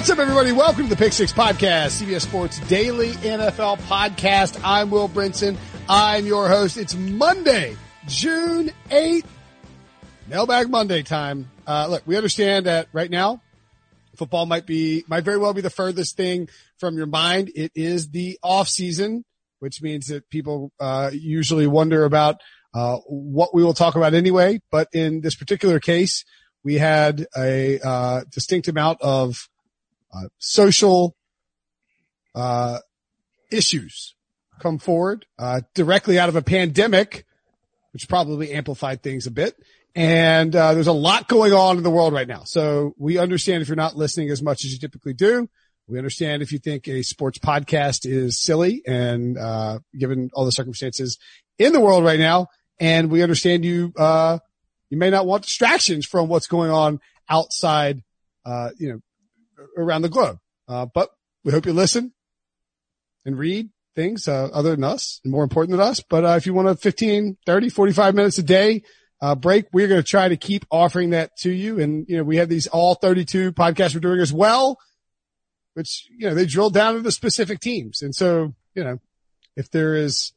What's up, everybody? Welcome to the Pick Six Podcast, CBS Sports Daily NFL Podcast. I'm Will Brinson. I'm your host. It's Monday, June 8th. Mailbag Monday time. Uh, look, we understand that right now, football might be, might very well be the furthest thing from your mind. It is the off season, which means that people, uh, usually wonder about, uh, what we will talk about anyway. But in this particular case, we had a, uh, distinct amount of, uh, social uh, issues come forward uh, directly out of a pandemic, which probably amplified things a bit. And uh, there's a lot going on in the world right now. So we understand if you're not listening as much as you typically do. We understand if you think a sports podcast is silly and uh, given all the circumstances in the world right now. And we understand you uh, you may not want distractions from what's going on outside, uh, you know, around the globe. Uh, but we hope you listen and read things, uh, other than us and more important than us. But, uh, if you want a 15, 30, 45 minutes a day, uh, break, we're going to try to keep offering that to you. And, you know, we have these all 32 podcasts we're doing as well, which, you know, they drill down to the specific teams. And so, you know, if there is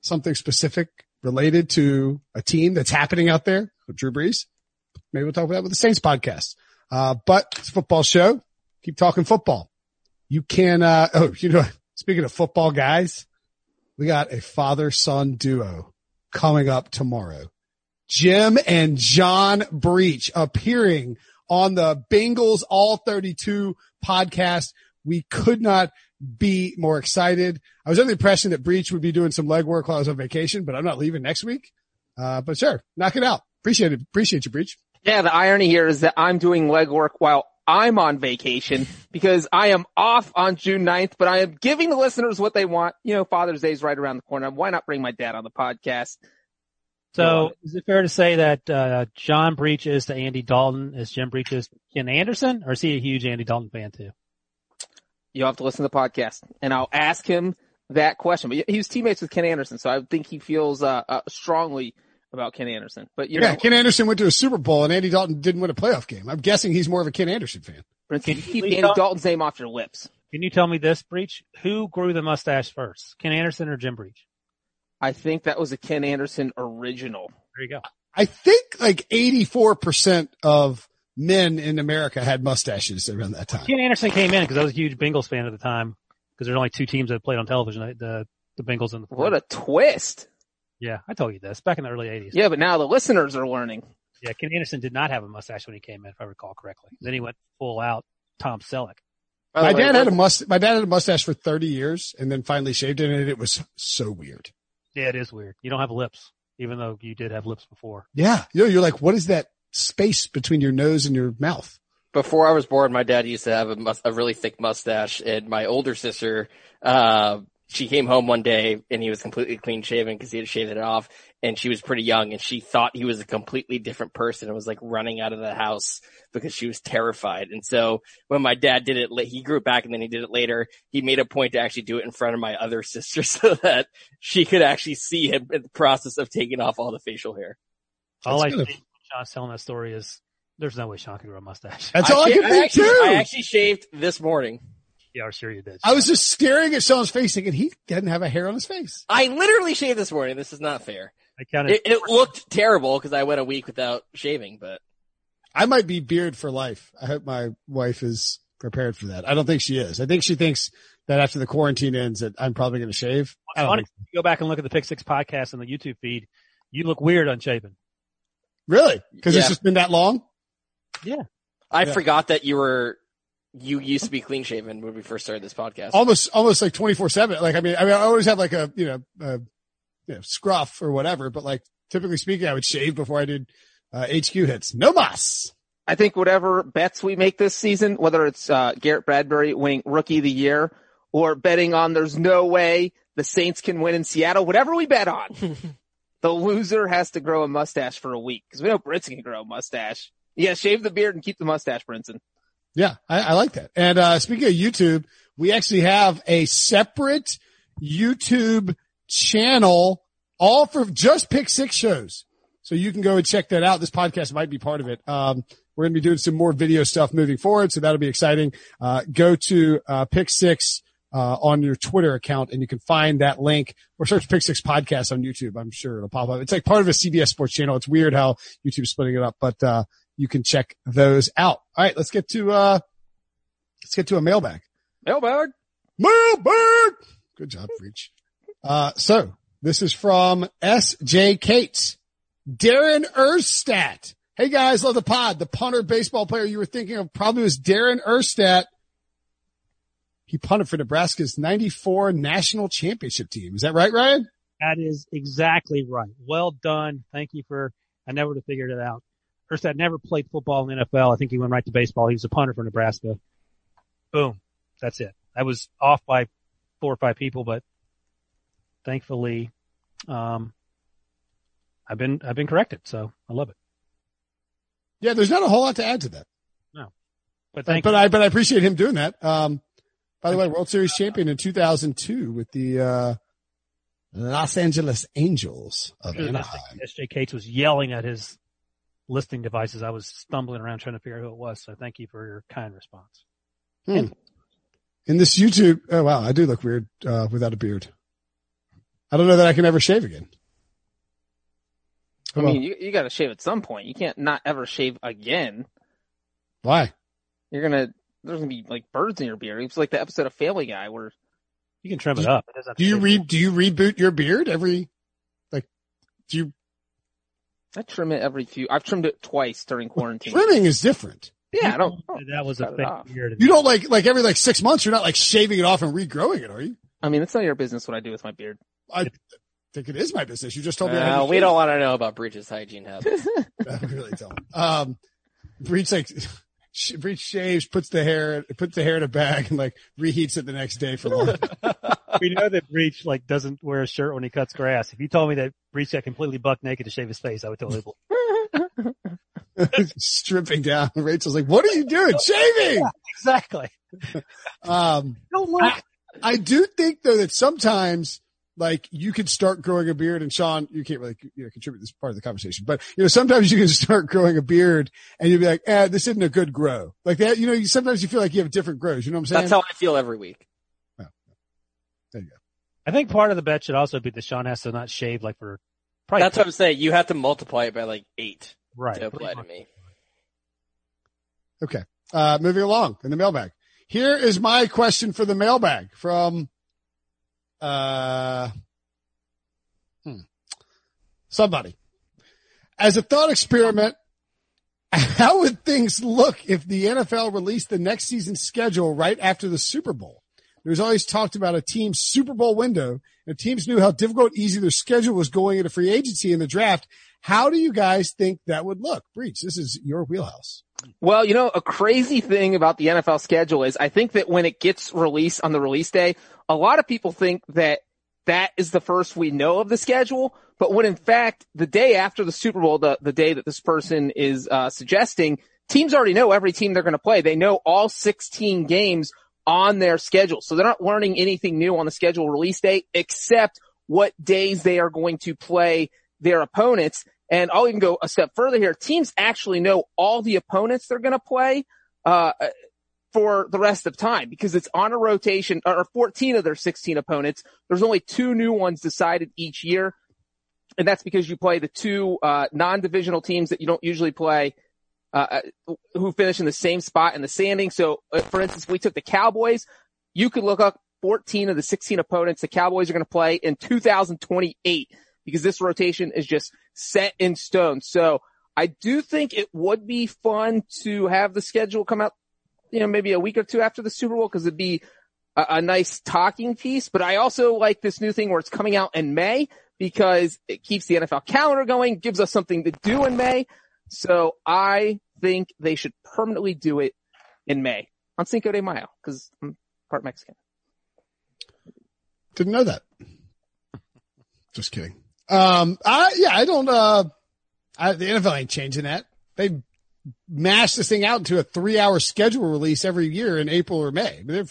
something specific related to a team that's happening out there, Drew Brees, maybe we'll talk about that with the Saints podcast. Uh, but it's a football show keep talking football. You can, uh, oh, you know, speaking of football guys, we got a father son duo coming up tomorrow. Jim and John Breech appearing on the Bengals All 32 podcast. We could not be more excited. I was under the impression that Breech would be doing some legwork while I was on vacation, but I'm not leaving next week. Uh, but sure, knock it out. Appreciate it. Appreciate you, Breech. Yeah, the irony here is that I'm doing legwork while I'm on vacation because I am off on June 9th, but I am giving the listeners what they want. You know, Father's Day is right around the corner. Why not bring my dad on the podcast? So is it fair to say that, uh, John Breech is to Andy Dalton as Jim Breech is Ken Anderson or is he a huge Andy Dalton fan too? You'll have to listen to the podcast and I'll ask him that question, but he was teammates with Ken Anderson. So I think he feels, uh, uh strongly about Ken Anderson. But you yeah, know, Ken Anderson went to a Super Bowl and Andy Dalton didn't win a playoff game. I'm guessing he's more of a Ken Anderson fan. Prince, can you keep Andy Dalton's name off your lips? Can you tell me this, Breech? Who grew the mustache first, Ken Anderson or Jim Breech? I think that was a Ken Anderson original. There you go. I think like 84% of men in America had mustaches around that time. Ken Anderson came in because I was a huge Bengals fan at the time because there's only two teams that played on television, the, the Bengals and the What a twist. Yeah, I told you this back in the early 80s. Yeah, but now the listeners are learning. Yeah, Ken Anderson did not have a mustache when he came in, if I recall correctly. Then he went full out Tom Selleck. My way, dad had a must. My dad had a mustache for 30 years and then finally shaved it, and it was so weird. Yeah, it is weird. You don't have lips, even though you did have lips before. Yeah, you know, you're like, what is that space between your nose and your mouth? Before I was born, my dad used to have a, a really thick mustache, and my older sister, uh, she came home one day and he was completely clean shaven because he had shaved it off and she was pretty young and she thought he was a completely different person and was like running out of the house because she was terrified. And so when my dad did it, he grew it back and then he did it later. He made a point to actually do it in front of my other sister so that she could actually see him in the process of taking off all the facial hair. All That's I think Sean's telling that story is there's no way Sean can grow a mustache. That's all I, I can think too. I actually shaved this morning. Yeah, I'm sure you did. I was just staring at Sean's face thinking he didn't have a hair on his face. I literally shaved this morning. This is not fair. I counted. It, it looked terrible because I went a week without shaving, but I might be beard for life. I hope my wife is prepared for that. I don't think she is. I think she thinks that after the quarantine ends that I'm probably going to shave. What's funny, so. go back and look at the Pick Six podcast on the YouTube feed. You look weird unshaven. Really? Because yeah. it's just been that long? Yeah. I yeah. forgot that you were you used to be clean shaven when we first started this podcast. Almost, almost like 24 seven. Like, I mean, I mean, I always have like a, you know, uh, you know, scruff or whatever, but like typically speaking, I would shave before I did, uh, HQ hits. No mas. I think whatever bets we make this season, whether it's, uh, Garrett Bradbury winning rookie of the year or betting on there's no way the Saints can win in Seattle, whatever we bet on, the loser has to grow a mustache for a week because we know Brinson can grow a mustache. You gotta shave the beard and keep the mustache, Brinson. Yeah, I, I like that. And, uh, speaking of YouTube, we actually have a separate YouTube channel all for just pick six shows. So you can go and check that out. This podcast might be part of it. Um, we're going to be doing some more video stuff moving forward. So that'll be exciting. Uh, go to, uh, pick six, uh, on your Twitter account and you can find that link or search pick six podcast on YouTube. I'm sure it'll pop up. It's like part of a CBS sports channel. It's weird how YouTube's splitting it up, but, uh, you can check those out. All right. Let's get to, uh, let's get to a mailbag. Mailbag. Mailbag. Good job, Breech. Uh, so this is from S.J. Cates. Darin Erstad. Hey guys, love the pod. The punter baseball player you were thinking of probably was Darin Erstad. He punted for Nebraska's 94 national championship team. Is that right, Ryan? That is exactly right. Well done. Thank you for, I never would have figured it out. Erstad never played football in the NFL. I think he went right to baseball. He was a punter for Nebraska. Boom. That's it. I was off by four or five people, but thankfully, um, I've been, I've been corrected. So I love it. Yeah, there's not a whole lot to add to that. No, but thank but you. I, but I appreciate him doing that. Um, by the way, World Series champion in 2002 with the, uh, Los Angeles Angels of Anaheim. SJ Cates was yelling at his listening devices. I was stumbling around trying to figure out who it was. So thank you for your kind response. Hmm. In this YouTube, oh wow, I do look weird, uh, without a beard. I don't know that I can ever shave again. I Well, mean, you, you gotta shave at some point. You can't not ever shave again. why? You're gonna, there's gonna be like birds in your beard. It's like the episode of Family Guy where You can trim it up. It doesn't have to Do you shave. re, do you reboot your beard every, like, do you, I trim it every few, I've trimmed it twice during quarantine. trimming is different. Yeah, I don't, That was a Cut it beard. You don't like, like every like six months, you're not like shaving it off and regrowing it, are you? I mean, it's not your business what I do with my beard. I think it is my business. You just told me Uh, to we shave. don't want to know about Breech's hygiene habits. I really don't. Um, Breech like, sh- Breech shaves, puts the hair, puts the hair in a bag and like reheats it the next day for lunch. we know that Breech like doesn't wear a shirt when he cuts grass. If you told me that Breech got completely buck naked to shave his face, I would totally believe. stripping down. Rachel's like, what are you doing? Shaving! Exactly. Um, Don't look. I, I do think though that sometimes like you can start growing a beard and Sean, you can't really you know, contribute this part of the conversation, but you know, sometimes you can start growing a beard and you'll be like, eh, this isn't a good grow. Like that, you know, you, sometimes you feel like you have different grows. You know what I'm saying? That's how I feel every week. There you go. I think part of the bet should also be that Sean has to not shave like for probably That's what I'm saying. You have to multiply it by like eight right. to apply to me. Okay. Uh, moving along in the mailbag. Here is my question for the mailbag from, uh, hmm, somebody. As a thought experiment, how would things look if the NFL released the next season's schedule right after the Super Bowl? There's always talked about a team's Super Bowl window and teams knew how difficult easy their schedule was going into free agency in the draft. How do you guys think that would look? Breach, this is your wheelhouse. Well, you know, a crazy thing about the NFL schedule is I think that when it gets released on the release day, a lot of people think that that is the first we know of the schedule. But when in fact, the day after the Super Bowl, the, the day that this person is uh, suggesting, teams already know every team they're going to play. They know all 16 games on their schedule. So they're not learning anything new on the schedule release date except what days they are going to play their opponents. And I'll even go a step further here. Teams actually know all the opponents they're going to play, uh, for the rest of time because it's on a rotation or 14 of their 16 opponents. There's only two new ones decided each year. And that's because you play the two, uh, non-divisional teams that you don't usually play, uh, who finish in the same spot in the standing. So, uh, for instance, we took the Cowboys. You could look up 14 of the 16 opponents the Cowboys are going to play in 2028 because this rotation is just set in stone. So I do think it would be fun to have the schedule come out you know, maybe a week or two after the Super Bowl because it'd be a, a nice talking piece. But I also like this new thing where it's coming out in May because it keeps the NFL calendar going, gives us something to do in May. So I think they should permanently do it in May on Cinco de Mayo because I'm part Mexican. Didn't know that. Just kidding. Um, I, yeah, I don't, uh, I, the NFL ain't changing that. They mashed this thing out into a three hour schedule release every year in April or May. I mean,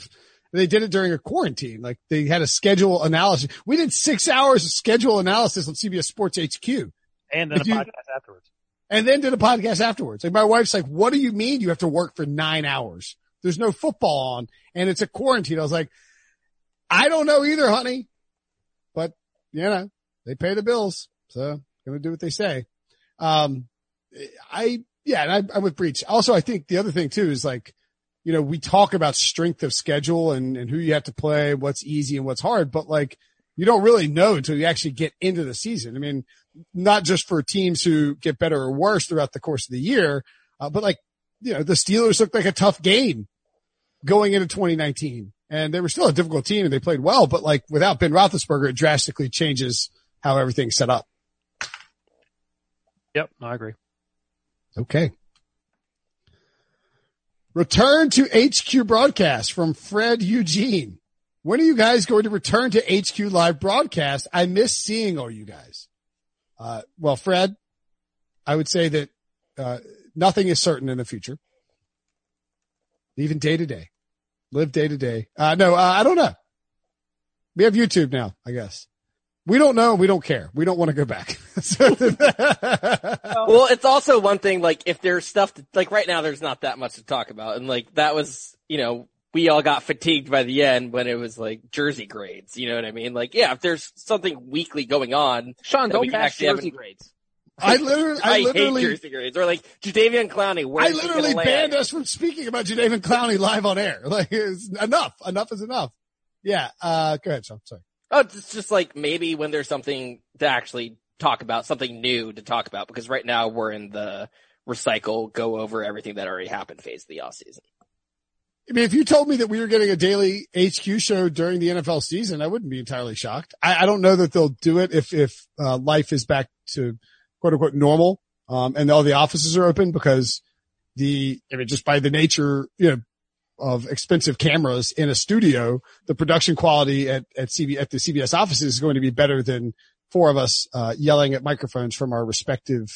they did it during a quarantine. Like they had a schedule analysis. We did six hours of schedule analysis on CBS Sports HQ. And then If a you- podcast afterwards. And then did a podcast afterwards. Like my wife's like, what do you mean you have to work for nine hours? There's no football on and it's a quarantine. I was like, I don't know either, honey, but you know, they pay the bills. So gonna do what they say. Um, I, yeah, and I, I'm with Breech. Also, I think the other thing too is like, you know, we talk about strength of schedule and, and who you have to play, what's easy and what's hard, but like, you don't really know until you actually get into the season. I mean, not just for teams who get better or worse throughout the course of the year, uh, but like, you know, the Steelers looked like a tough game going into 2019 and they were still a difficult team and they played well, but like without Ben Roethlisberger, it drastically changes how everything's set up. Yep, I agree. Okay. Return to HQ broadcast from Fred Eugene. When are you guys going to return to HQ live broadcast? I miss seeing all you guys. Uh, well, Fred, I would say that, uh, nothing is certain in the future. Even day to day. Live day to day. Uh, no, uh, I don't know. We have YouTube now, I guess. We don't know. We don't care. We don't want to go back. Well, it's also one thing, like, if there's stuff, to, like, right now there's not that much to talk about. And, like, that was, you know, we all got fatigued by the end when it was, like, jersey grades. You know what I mean? Like, yeah, if there's something weekly going on, Sean, don't we bash jersey grades. I literally, I, I, literally, hate jersey grades. Or, like, Jadeveon Clowney, I literally banned us from speaking about Jadeveon Clowney live on air. Like, it's enough. Enough is enough. Yeah. Uh, go ahead, Sean. Sorry. Oh, it's just like maybe when there's something to actually talk about, something new to talk about, because right now we're in the recycle, go over everything that already happened phase of the off season. I mean, if you told me that we were getting a daily HQ show during the NFL season, I wouldn't be entirely shocked. I, I don't know that they'll do it if, if, uh, life is back to quote unquote normal. Um, and all the offices are open because the, I mean, just by the nature, you know, of expensive cameras in a studio, the production quality at, at CB, at the CBS offices is going to be better than four of us, uh, yelling at microphones from our respective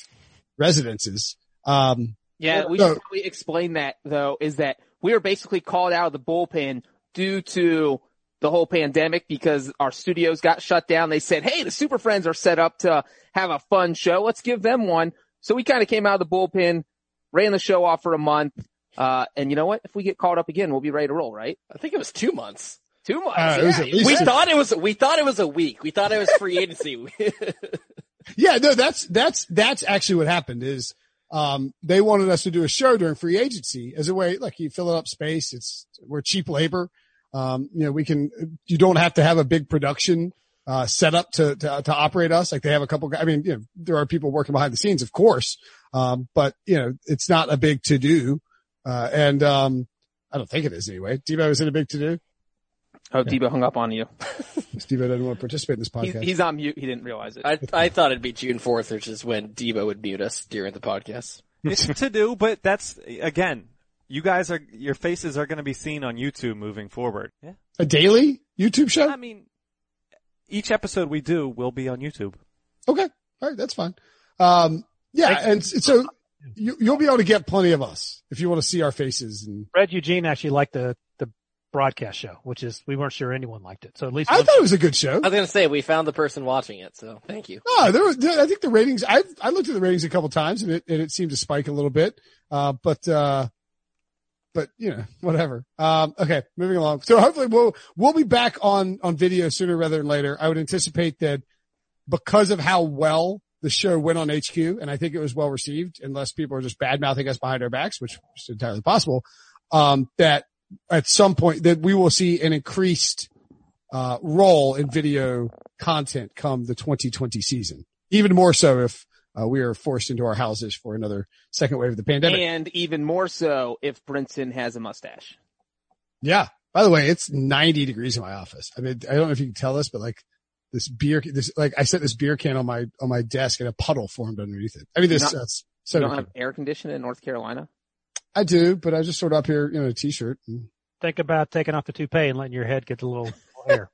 residences. Um, Yeah, we should probably explain that though, is that we were basically called out of the bullpen due to the whole pandemic because our studios got shut down. They said, Hey, the Super Friends are set up to have a fun show. Let's give them one. So we kind of came out of the bullpen, ran the show off for a month. Uh, and you know what? If we get called up again, we'll be ready to roll, right? I think it was two months. Two months. Uh, it was yeah. at least We Yeah. thought it was, we thought it was a week. We thought it was free agency. Yeah, no, that's, that's, that's actually what happened is, um, they wanted us to do a show during free agency as a way, like you fill it up space. It's, we're cheap labor. Um, you know, we can, you don't have to have a big production, uh, set up to, to, to operate us. Like they have a couple, I mean, you know, there are people working behind the scenes, of course. Um, but you know, it's not a big to do. Uh, and, um, I don't think it is anyway. Debo, is it a big to do? Oh, Debo hung up on you. Debo doesn't want to participate in this podcast. he's on mute. He didn't realize it. I, I thought it'd be June 4th, which is when Debo would mute us during the podcast. It's to do, but that's again, you guys are your faces are going to be seen on YouTube moving forward. Yeah, a daily YouTube show? I mean, each episode we do will be on YouTube. Okay. All right. That's fine. Um, yeah. And s- so you, you'll be able to get plenty of us if you want to see our faces. And Fred Eugene actually liked the, the broadcast show, which is, we weren't sure anyone liked it. So at least I thought it was a good show. I was gonna say, we found the person watching it, so thank you. No, there was, I think the ratings, I, I looked at the ratings a couple times and it, and it seemed to spike a little bit. Uh, but, uh, but you know, whatever. Um, okay, moving along. So hopefully we'll, we'll be back on, on video sooner rather than later. I would anticipate that because of how well the show went on HQ, and I think it was well received, unless people are just bad mouthing us behind our backs, which is entirely possible. Um, that at some point that we will see an increased, uh, role in video content come the 2020 season. Even more so if uh, we are forced into our houses for another second wave of the pandemic. And even more so if Brinson has a mustache. Yeah. By the way, it's 90 degrees in my office. I mean, I don't know if you can tell this, but like this beer, this, like I set this beer can on my, on my desk and a puddle formed underneath it. I mean, this, Not- that's You don't have air conditioning in North Carolina? I do, but I just sort of up here, you know, a t-shirt. And Think about taking off the toupee and letting your head get a little hair.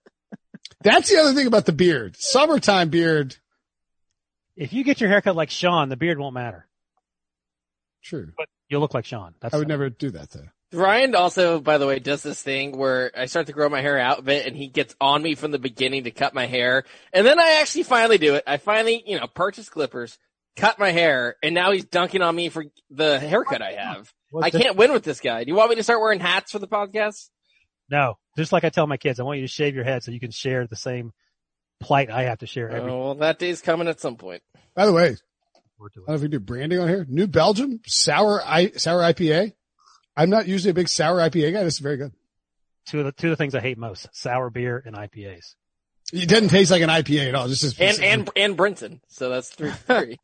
that's the other thing about the beard. Summertime beard. If you get your haircut like Sean, the beard won't matter. True. But you'll look like Sean. That's I would never do that though. Ryan also, by the way, does this thing where I start to grow my hair out a bit and he gets on me from the beginning to cut my hair. And then I actually finally do it. I finally, you know, purchase clippers, cut my hair, and now he's dunking on me for the haircut I have. What's I can't win with this guy. Do you want me to start wearing hats for the podcast? No, just like I tell my kids, I want you to shave your head so you can share the same plight I have to share every Oh, well, that day's coming at some point. By the way, I don't know if we do branding on here. New Belgium sour I sour IPA. I'm not usually a big sour IPA guy. This is very good. Two of the two of the things I hate most: sour beer and IPAs. It doesn't taste like an IPA at all. Just as And, and, and Brinson. So that's three, three.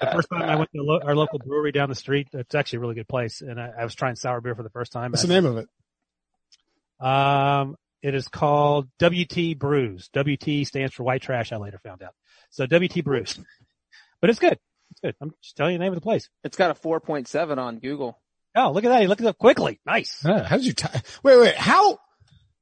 The first time I went to lo- our local brewery down the street, it's actually a really good place, and I, I was trying sour beer for the first time. what's the name of it? Um, it is called WT Brews. WT stands for white trash. I later found out. So WT Brews, but it's good. It's good. I'm just telling you the name of the place. It's got a 4.7 on Google. Oh, look at that! You looked it up quickly. Nice. Ah, how did you ty Wait, wait. How?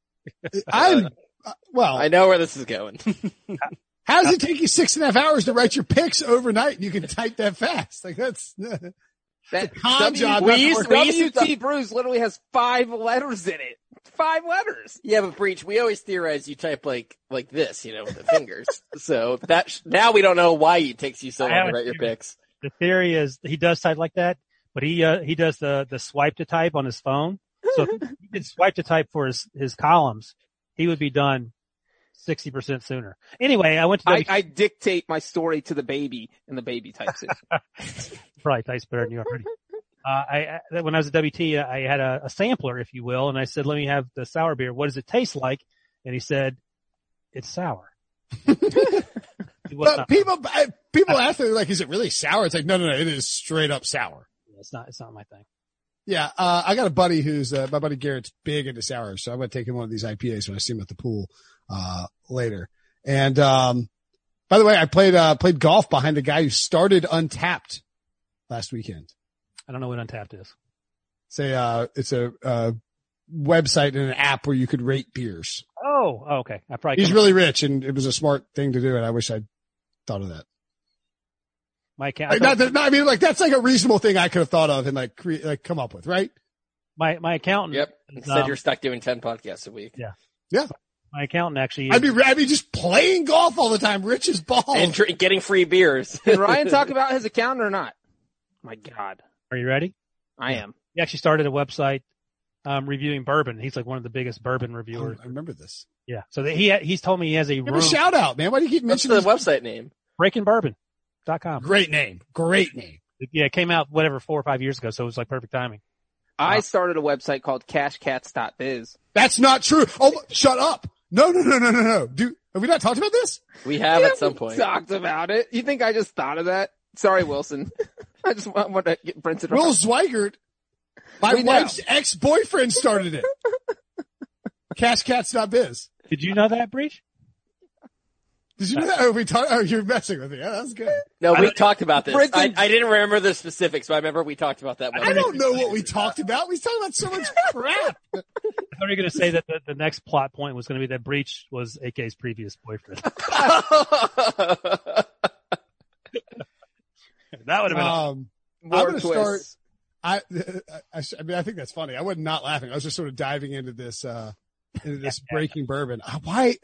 I'm uh, well. I know where this is going. How does it take you six and a half hours to write your picks overnight and you can type that fast? Like that's That con W- job, we not used, work. we We used WT Brews literally has five letters in it. Five letters. yeah, but Breech, we always theorize you type like, like this, you know, with the fingers. so that, sh- now we don't know why it takes you so long to haven't write your picks. The theory is he does type like that, but he uh, he does the the swipe to type on his phone. So if he did swipe to type for his his columns, he would be done sixty percent sooner. Anyway, I went to I, dictate my story to the baby and the baby types it. probably tastes better than you already. Uh, I, I when I was at WT, I had a, a sampler, if you will, and I said, "Let me have the sour beer. What does it taste like?" And he said, "It's sour." It But people, I- people ask me like, "Is it really sour?" It's like, no, no, no. It is straight up sour. it's not. It's not my thing. Yeah, uh, I got a buddy who's uh, my buddy Garrett's big into sour, so I'm gonna take him one of these IPAs when I see him at the pool uh, later. And um, by the way, I played uh, played golf behind the guy who started Untappd last weekend. I don't know what Untappd is. It's a uh, it's a uh, website and an app where you could rate beers. Oh, oh, okay. I probably He's really rich, and it was a smart thing to do, and I wish I'd thought of that. my account. Like, not that, not- I mean, like that's like a reasonable thing I could have thought of and like cre- like come up with, right? my my accountant. Yep. Instead um, you're stuck doing 10 podcasts a week. My accountant actually. I'd be I'd be just playing golf all the time, rich as balls. And dr- getting free beers. Can Ryan talk about his accountant or not? My God, are you ready? I am. He actually started a website um, reviewing bourbon. He's like one of the biggest bourbon Oh, reviewers. I remember this. Yeah. So that he he's told me he has a Give room a shout out, man. Why do you keep What's mentioning the this? website name? breakingbourbon.com. Great name. Great name. Yeah, it came out whatever four or five years ago, so it was like perfect timing. I started a website called cashcats.biz. That's not true. Oh, shut up. No, no, no, no, no, no. Do, have we not talked about this? We have Yeah, at some point. Talked about it. You think I just thought of that? Sorry, Wilson. I just want, want to get Brenton. Will Zweigert, my We know. wife's ex-boyfriend started it. Cashcats.biz. Did you know that, Breech? Did you know that? Oh, we talked, oh, you're messing with me. Yeah, that's good. No, we talked about this. I, Brenton- I didn't remember the specifics, but I remember we talked about that. I don't know what we talked about. We talked about so much crap. I thought you were going to say that the, the next plot point was going to be that Breech was AK's previous boyfriend. that would have been. Um, More I'm gonna twists. start- I, I, I mean, I think that's funny. I wasn't not laughing. I was just sort of diving into this, uh, into this breaking bourbon. Uh, Why,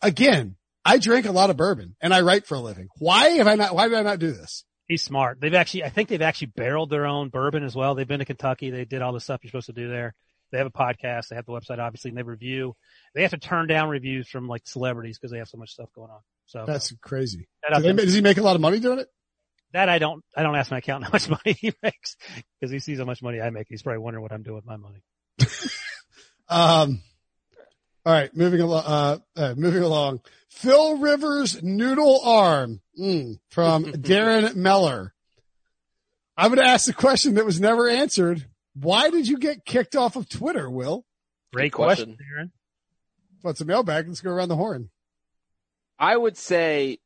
again, I drink a lot of bourbon and I write for a living. Why have I not, why did I not do this? He's smart. They've actually, I think they've actually barreled their own bourbon as well. They've been to Kentucky. They did all the stuff you're supposed to do there. They have a podcast. They have the website, obviously, and they review. They have to turn down reviews from like celebrities because they have so much stuff going on. So That's crazy. that, Do they- does he make a lot of money doing it? that I don't, I don't ask my accountant how much money he makes because he sees how much money I make. He's probably wondering what I'm doing with my money. Um, All right, moving along. Uh, uh, moving along. Phil Rivers noodle arm mm, from Darren Meller. I'm going to ask the question that was never answered. Why did you get kicked off of Twitter, Will? Great question, Darren. Aaron. What's a mailbag? Let's go around the horn. I would say,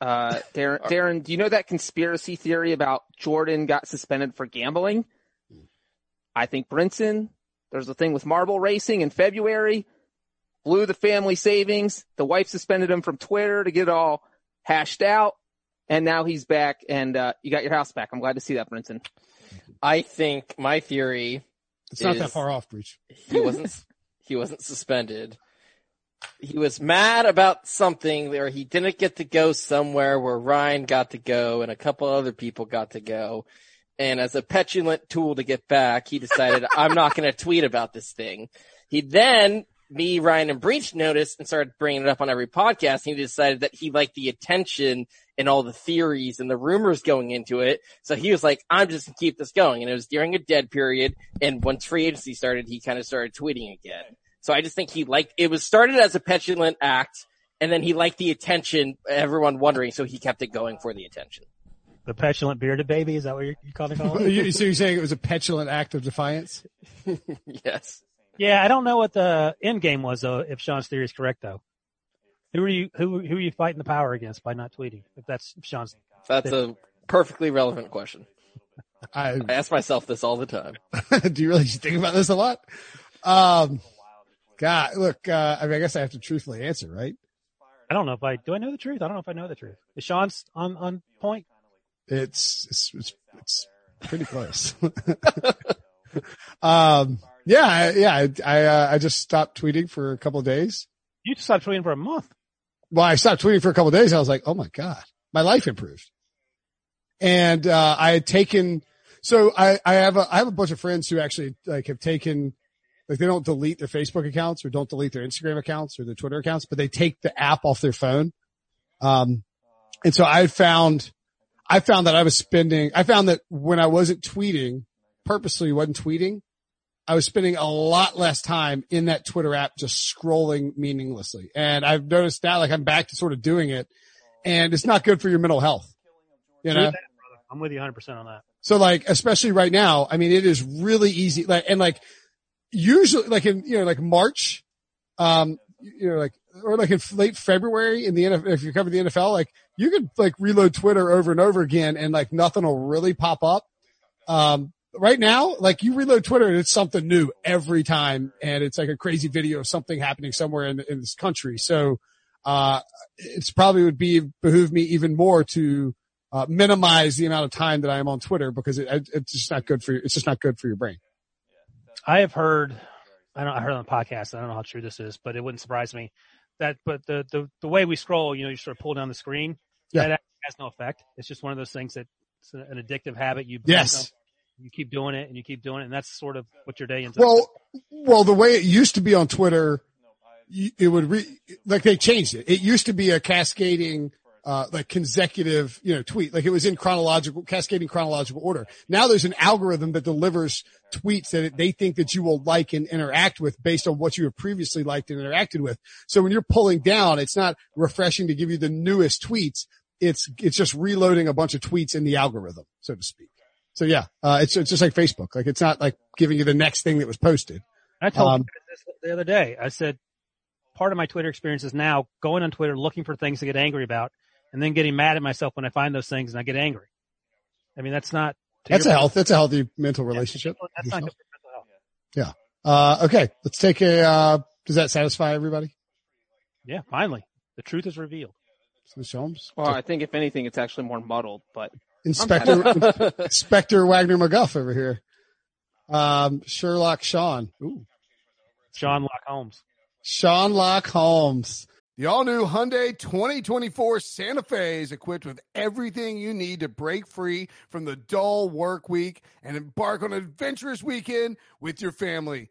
uh, Darren, Darren, do you know that conspiracy theory about Jordan got suspended for gambling? I think Brinson, there's a thing with marble racing in February, blew the family savings. The wife suspended him from Twitter to get it all hashed out. And now he's back and, uh, you got your house back. I'm glad to see that, Brinson. I think my theory It's not Is- that far off, Breech. he wasn't he wasn't suspended. He was mad about something or he didn't get to go somewhere where Ryan got to go and a couple other people got to go. And as a petulant tool to get back, he decided I'm not going to tweet about this thing. He then me, Ryan, and Breech noticed and started bringing it up on every podcast. He decided that he liked the attention and all the theories and the rumors going into it. So he was like, I'm just gonna keep this going. And it was during a dead period. And once free agency started, he kind of started tweeting again. So I just think he liked, it was started as a petulant act. And then he liked the attention, everyone wondering. So he kept it going for the attention. The petulant bearded baby. Is that what you're, you calling it? So you're saying it was a petulant act of defiance? yes. Yeah, I don't know what the end game was though. If Sean's theory is correct though, who are you who who are you fighting the power against by not tweeting? If that's Sean's. That's a perfectly relevant question. I, I ask myself this all the time. do you really think about this a lot? Um, God, look, uh, I mean, I guess I have to truthfully answer, right? I don't know if I do. I know the truth. I don't know if I know the truth. Is Sean's on on point? It's, it's, it's, it's pretty close. um, yeah, yeah, I, I, uh, I just stopped tweeting for a couple of days. You just stopped tweeting for a month. Well, I stopped tweeting for a couple of days. I was like, oh my God, my life improved. And, uh, I had taken, so I, I have a, I have a bunch of friends who actually like have taken, like they don't delete their Facebook accounts or don't delete their Instagram accounts or their Twitter accounts, but they take the app off their phone. Um, and so I found, I found that I was spending, I found that when I wasn't tweeting, purposely wasn't tweeting, I was spending a lot less time in that Twitter app just scrolling meaninglessly. And I've noticed that like I'm back to sort of doing it and it's not good for your mental health. You know? I'm with you 100 percent on that. So like, especially right now, I mean, it is really easy. Like, and like, usually, like in, you know, like March, um, you know, like, or like in late February in the NFL, if you cover the NFL, like you could like reload Twitter over and over again and like nothing will really pop up. Um, right now, like you reload Twitter and it's something new every time. And it's like a crazy video of something happening somewhere in, in this country. So, uh, it's probably would be behoove me even more to, uh, minimize the amount of time that I am on Twitter because it, it's just not good for you. It's just not good for your brain. I have heard, I don't, I heard on the podcast. I don't know how true this is, but it wouldn't surprise me that, but the, the, the way we scroll, you know, you sort of pull down the screen. Yeah. That has no effect. It's just one of those things that it's an addictive habit. You, Yes. You keep doing it and you keep doing it. And that's sort of what your day ends up. Well, well, the way it used to be on Twitter, it would re, like they changed it. It used to be a cascading, uh, like consecutive, you know, tweet. Like it was in chronological, cascading chronological order. Now there's an algorithm that delivers tweets that they think that you will like and interact with based on what you have previously liked and interacted with. So when you're pulling down, it's not refreshing to give you the newest tweets. It's, it's just reloading a bunch of tweets in the algorithm, so to speak. So yeah, uh, it's, it's just like Facebook. Like it's not like giving you the next thing that was posted. I told Um, you this the other day. I said part of my Twitter experience is now going on Twitter looking for things to get angry about, and then getting mad at myself when I find those things and I get angry. I mean, that's not. That's a your- health. That's a healthy mental relationship. That's not good for mental health. Uh, okay, let's take a. Uh, does that satisfy everybody? Yeah, finally, the truth is revealed. Mr. Holmes, Well, I think if anything, it's actually more muddled, but Inspector Inspector Wagner McGough over here. Um, Sherlock Sean. Ooh. John Locke Holmes. Sean Lock Holmes. The all new Hyundai 2024 Santa Fe is equipped with everything you need to break free from the dull work week and embark on an adventurous weekend with your family.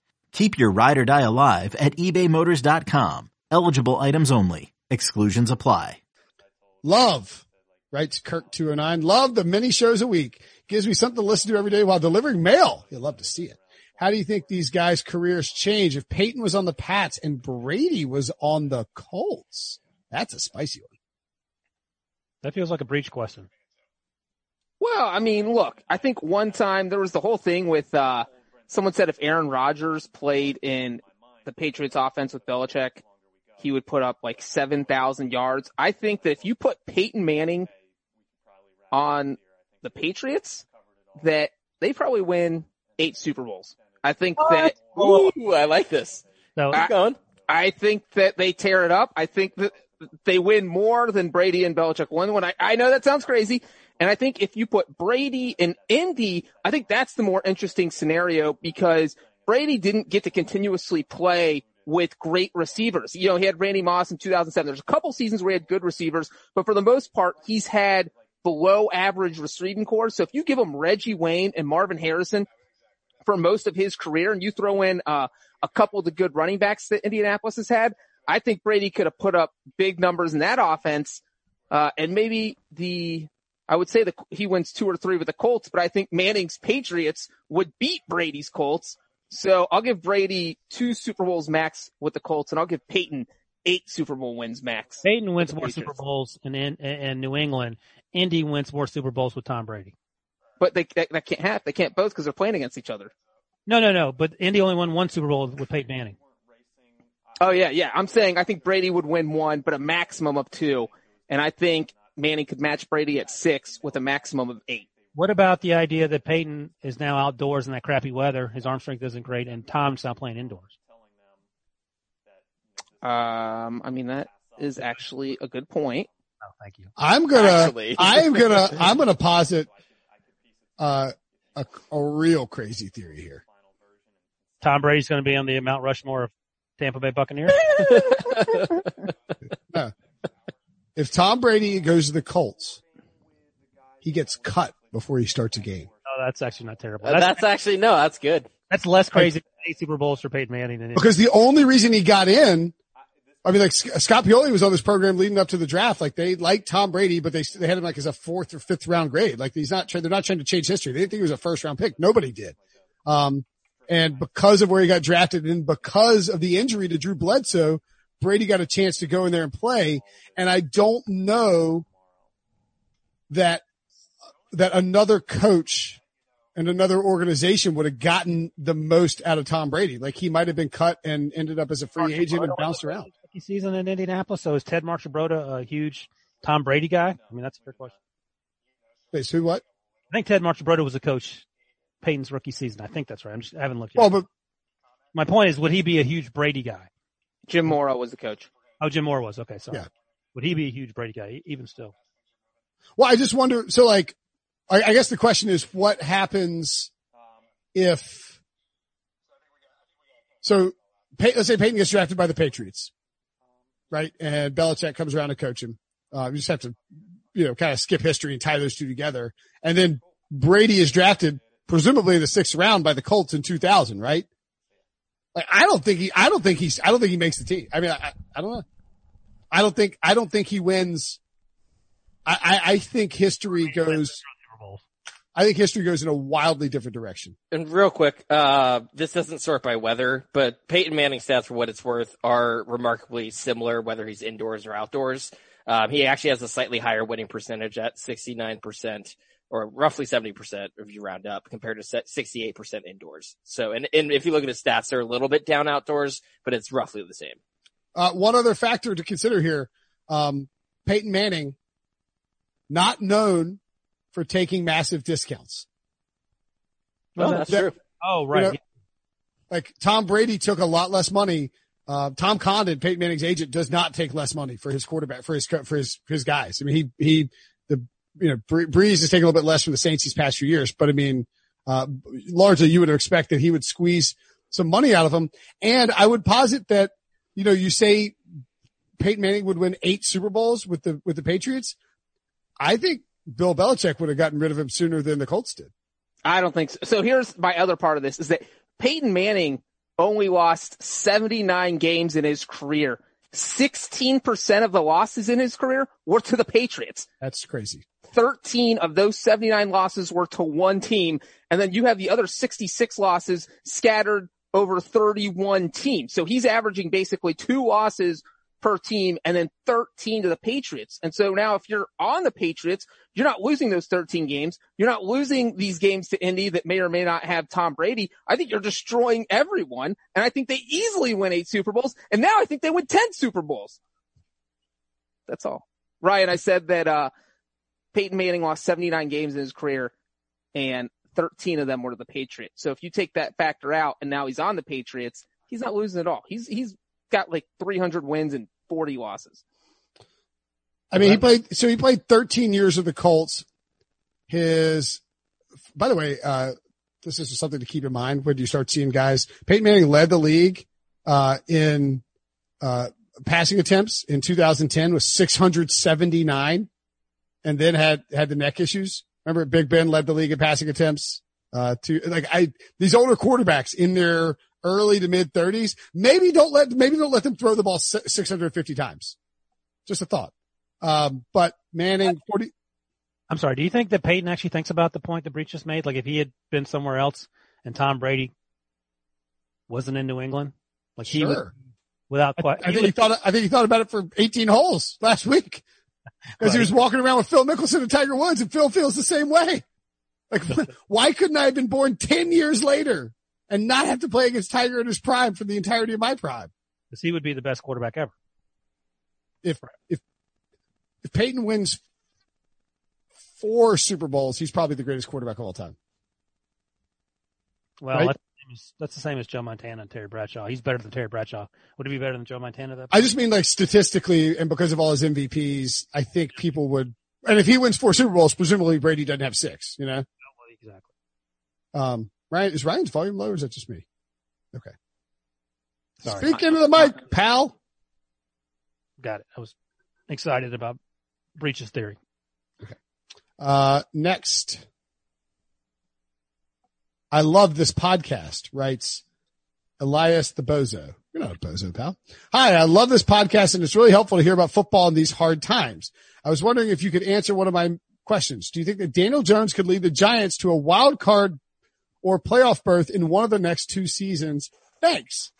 Keep your ride or die alive at ebaymotors.com. Eligible items only. Exclusions apply. Love, writes Kirk209. Love the many shows a week. Gives me something to listen to every day while delivering mail. You'll love to see it. How do you think these guys' careers change if Peyton was on the Pats and Brady was on the Colts? That's a spicy one. That feels like a Breech question. Well, I mean, look, I think one time there was the whole thing with, uh, someone said if Aaron Rodgers played in the Patriots offense with Belichick, he would put up like 7,000 yards. I think that if you put Peyton Manning on the Patriots, that they probably win eight Super Bowls. I think that, Ooh, I like this. So I- Keep going. I think that they tear it up. I think that they win more than Brady and Belichick won. When I, I know that sounds crazy. And I think if you put Brady in Indy, I think that's the more interesting scenario because Brady didn't get to continuously play with great receivers. You know, he had Randy Moss in 2007. There's a couple seasons where he had good receivers, but for the most part, he's had below average receiving core. So if you give him Reggie Wayne and Marvin Harrison for most of his career and you throw in, uh, a couple of the good running backs that Indianapolis has had, I think Brady could have put up big numbers in that offense. Uh, and maybe the, I would say that he wins two or three with the Colts, but I think Manning's Patriots would beat Brady's Colts. So I'll give Brady two Super Bowls max with the Colts and I'll give Peyton eight Super Bowl wins max. Peyton wins more. Super Bowls in, in, in New England. Indy wins more Super Bowls with Tom Brady. But they, that, that can't have, they can't both because they're playing against each other. No, no, no. But Indy only won one Super Bowl with Peyton Manning. Oh yeah, yeah. I'm saying I think Brady would win one, but a maximum of two. And I think Manning could match Brady at six with a maximum of eight. What about the idea that Peyton is now outdoors in that crappy weather? His arm strength isn't great, and Tom's not playing indoors. Um, I mean, that is actually a good point. Oh, thank you. I'm gonna, Actually. I'm gonna, I'm gonna posit, uh, a, a real crazy theory here. Tom Brady's going to be on the Mount Rushmore of Tampa Bay Buccaneers. If Tom Brady goes to the Colts, he gets cut before he starts a game. oh, that's actually not terrible. That's, That's actually, no, that's good. that's less crazy than eight Super Bowls for Peyton Manning than. Because the only reason he got in, I mean, like Scott Pioli was on this program leading up to the draft. Like they liked Tom Brady, but they they had him like as a fourth or fifth round grade. Like he's not. They're not trying to change history. They didn't think he was a first round pick. Nobody did. Um, and because of where he got drafted and because of the injury to Drew Bledsoe, Brady got a chance to go in there and play. And I don't know that that another coach and another organization would have gotten the most out of Tom Brady. Like he might have been cut and ended up as a free agent and bounced around. Season in Indianapolis. So is Ted Marchibroda a huge Tom Brady guy? I mean, that's a fair question. Wait, who what? I think Ted Marchibroda was a coach Peyton's rookie season. I think that's right. I'm just, I haven't looked yet. Well, but My point is, would he be a huge Brady guy? Jim Mora was the coach. Oh, Jim Mora was. Okay, sorry. Yeah. Would he be a huge Brady guy, even still? well, I just wonder. So, like, I, I guess the question is, what happens if? So, let's say Peyton gets drafted by the Patriots, right? And Belichick comes around to coach him. Uh, you just have to, you know, kind of skip history and tie those two together. And then Brady is drafted, presumably in the sixth round by the Colts in 2000, right? Like, I don't think he, I don't think he's, I don't think he makes the team. I mean, I, I don't know. I don't think, I don't think he wins. I, I, I think history goes, I think history goes in a wildly different direction. And real quick, uh, this doesn't sort by weather, but Peyton Manning stats, for what it's worth, are remarkably similar whether he's indoors or outdoors. Um, he actually has a slightly higher winning percentage at 69%, or roughly 70% if you round up, compared to 68% indoors. So, and, and if you look at his stats, they're a little bit down outdoors, but it's roughly the same. Uh, one other factor to consider here, um, Peyton Manning, not known for taking massive discounts. Well, Well, that's that- true. Oh, right. You know, Like Tom Brady took a lot less money. Uh, Tom Condon, Peyton Manning's agent, does not take less money for his quarterback, for his, for his, his guys. I mean, he, he, the, you know, Bree- Brees is taking a little bit less from the Saints these past few years, but I mean, uh, largely you would expect that he would squeeze some money out of them. And I would posit that, you know, you say Peyton Manning would win eight Super Bowls with the, with the Patriots. I think Bill Belichick would have gotten rid of him sooner than the Colts did. I don't think so. So here's my other part of this is that Peyton Manning only lost 79 games in his career. 16% of the losses in his career were to the Patriots. That's crazy. 13 of those 79 losses were to one team. And then you have the other 66 losses scattered over 31 teams. So he's averaging basically two losses per team and then 13 to the Patriots. And so now if you're on the Patriots, you're not losing those 13 games. You're not losing these games to Indy that may or may not have Tom Brady. I think you're destroying everyone. And I think they easily win eight Super Bowls. And now I think they win 10 Super Bowls. That's all. Ryan, I said that, uh, Peyton Manning lost 79 games in his career and 13 of them were to the Patriots. So if you take that factor out and now he's on the Patriots, he's not losing at all. He's, he's got like 300 wins and 40 losses. I mean, he played, so he played 13 years with the Colts. His, by the way, uh, this is something to keep in mind when you start seeing guys. Peyton Manning led the league, uh, in, uh, passing attempts in 2010 was 679 and then had, had the neck issues. Remember Big Ben led the league in passing attempts, uh, to like I, these older quarterbacks in their early to mid thirties, maybe don't let, maybe don't let them throw the ball 650 times. Just a thought. Um, but Manning 40, I'm sorry. Do you think that Peyton actually thinks about the point that Breech just made? Like if he had been somewhere else and Tom Brady wasn't in New England, like he would, sure. without I. I think he thought, I think he thought about it for 18 holes last week because he was walking around with Phil Mickelson and Tiger Woods and Phil feels the same way. Like, why couldn't I have been born 10 years later and not have to play against Tiger in his prime for the entirety of my prime? Because he would be the best quarterback ever. If, if, if Peyton wins four Super Bowls, he's probably the greatest quarterback of all time. Well, Right. That's, the same as- that's the same as Joe Montana and Terry Bradshaw. He's better than Terry Bradshaw. Would he be better than Joe Montana? That I just mean like statistically and because of all his MVPs, I think people would, and if he wins four Super Bowls, presumably Brady doesn't have six, you know? exactly. Um, Ryan, is Ryan's volume low or is that just me? Okay. Sorry. Speak into the mic, pal. Got it. I was excited about Breech's theory. Uh, next. I love this podcast, writes Elias the Bozo. You're not a bozo, pal. Hi, I love this podcast and it's really helpful to hear about football in these hard times. I was wondering if you could answer one of my questions. Do you think that Daniel Jones could lead the Giants to a wild card or playoff berth in one of the next two seasons? Thanks.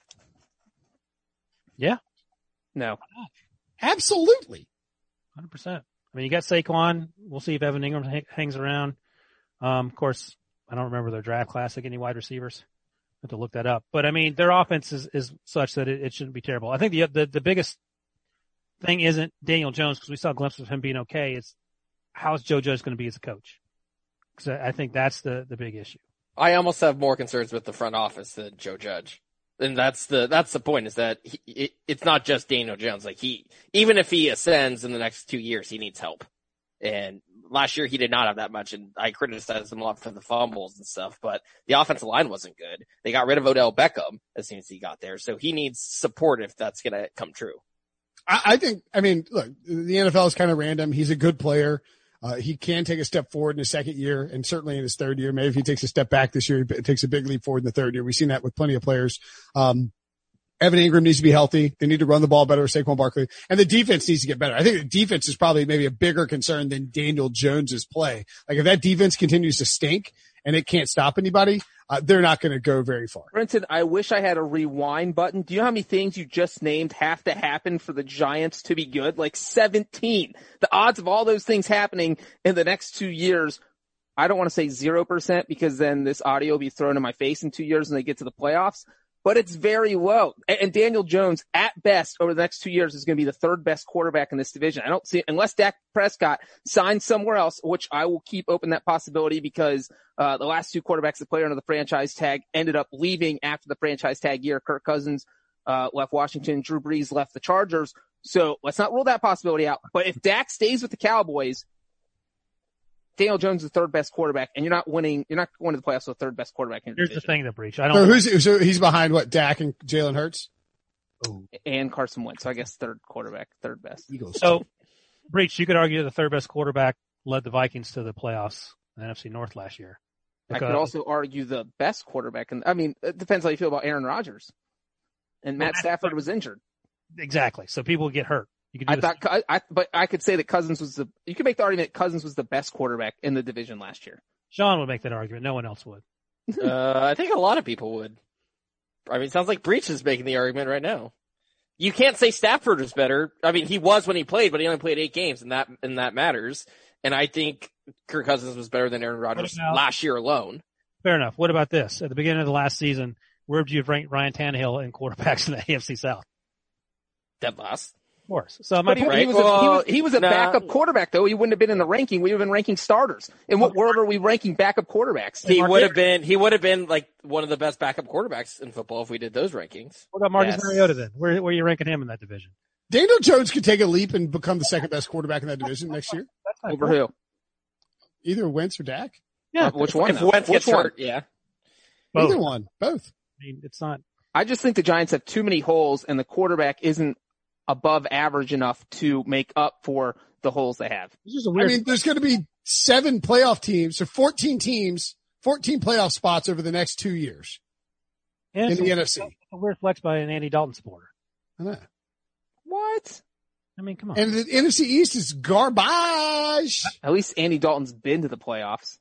Yeah. No. Absolutely. Hundred percent. I mean, you got Saquon. We'll see if Evan Engram ha- hangs around. Um, of course, I don't remember their draft class, like any wide receivers. I have to look that up. But I mean, their offense is, is such that it, it shouldn't be terrible. I think the, the, the biggest thing isn't Daniel Jones because we saw glimpses of him being okay. It's how's Joe Judge going to be as a coach? Because I, I think that's the, the big issue. I almost have more concerns with the front office than Joe Judge. And that's the, that's the point is that he, it, it's not just Daniel Jones. Like he, even if he ascends in the next two years, he needs help. And last year he did not have that much and I criticized him a lot for the fumbles and stuff, but the offensive line wasn't good. They got rid of Odell Beckham as soon as he got there. So he needs support if that's going to come true. I, I think, I mean, look, the NFL is kind of random. He's a good player. Uh, he can take a step forward in his second year and certainly in his third year. Maybe if he takes a step back this year, he takes a big leap forward in the third year. We've seen that with plenty of players. Um, Evan Engram needs to be healthy. They need to run the ball better with Saquon Barkley. And the defense needs to get better. I think the defense is probably maybe a bigger concern than Daniel Jones's play. Like if that defense continues to stink and it can't stop anybody, uh, they're not going to go very far. Brenton, I wish I had a rewind button. Do you know how many things you just named have to happen for the Giants to be good? Like 17. The odds of all those things happening in the next two years, I don't want to say 0% because then this audio will be thrown in my face in two years when they get to the playoffs but it's very low. And Daniel Jones, at best, over the next two years, is going to be the third best quarterback in this division. I don't see, unless Dak Prescott signs somewhere else, which I will keep open that possibility because, uh, the last two quarterbacks that played under the franchise tag ended up leaving after the franchise tag year. Kirk Cousins, uh, left Washington. Drew Brees left the Chargers. So let's not rule that possibility out. But if Dak stays with the Cowboys, Daniel Jones is the third best quarterback, and you're not winning. You're not going to the playoffs with the third best quarterback. In Here's division. the thing, the Breech. I don't. who's, so he's behind what? Dak and Jalen Hurts? and Carson Wentz. So I guess third quarterback, third best. Eagles. So, Breech. You could argue the third best quarterback led the Vikings to the playoffs, in the NFC North last year. I could uh, also argue the best quarterback, and I mean, it depends how you feel about Aaron Rodgers. And Matt Well, Stafford was injured. exactly. So people get hurt. You could do I the- thought, I, I, but I could say that Cousins was the. You could make the argument that Cousins was the best quarterback in the division last year. Sean would make that argument. No one else would. Uh, I think a lot of people would. I mean, it sounds like Breech is making the argument right now. You can't say Stafford is better. I mean, he was when he played, but he only played eight games, and that and that matters. And I think Kirk Cousins was better than Aaron Rodgers last year alone. Fair enough. What about this? At the beginning of the last season, where would you have ranked Ryan Tannehill in quarterbacks in the AFC South? Dead last. Of course. So my But he, point, he was a, he was, he was a nah. backup quarterback though. He wouldn't have been in the ranking. We would have been ranking starters. In what world are we ranking backup quarterbacks? He would have been. He would have been like one of the best backup quarterbacks in football if we did those rankings. what about Marcus Yes. Mariota then? Where, where are you ranking him in that division? Daniel Jones could take a leap and become the second best quarterback in that division next year. That's Over fair. who? Either Wentz or Dak. Yeah. Uh, which one? If? Wentz Which gets one? hurt, yeah. Both. Either one. Both. I mean, it's not. I just think the Giants have too many holes and the quarterback isn't above average enough to make up for the holes they have. It's just a I weird. mean, there's going to be seven playoff teams, so 14 teams, 14 playoff spots over the next two years and in the a, NFC. it's a weird flex by an Andy Dalton supporter. I know. What? I mean, come on. And the NFC East is garbage. At least Andy Dalton's been to the playoffs.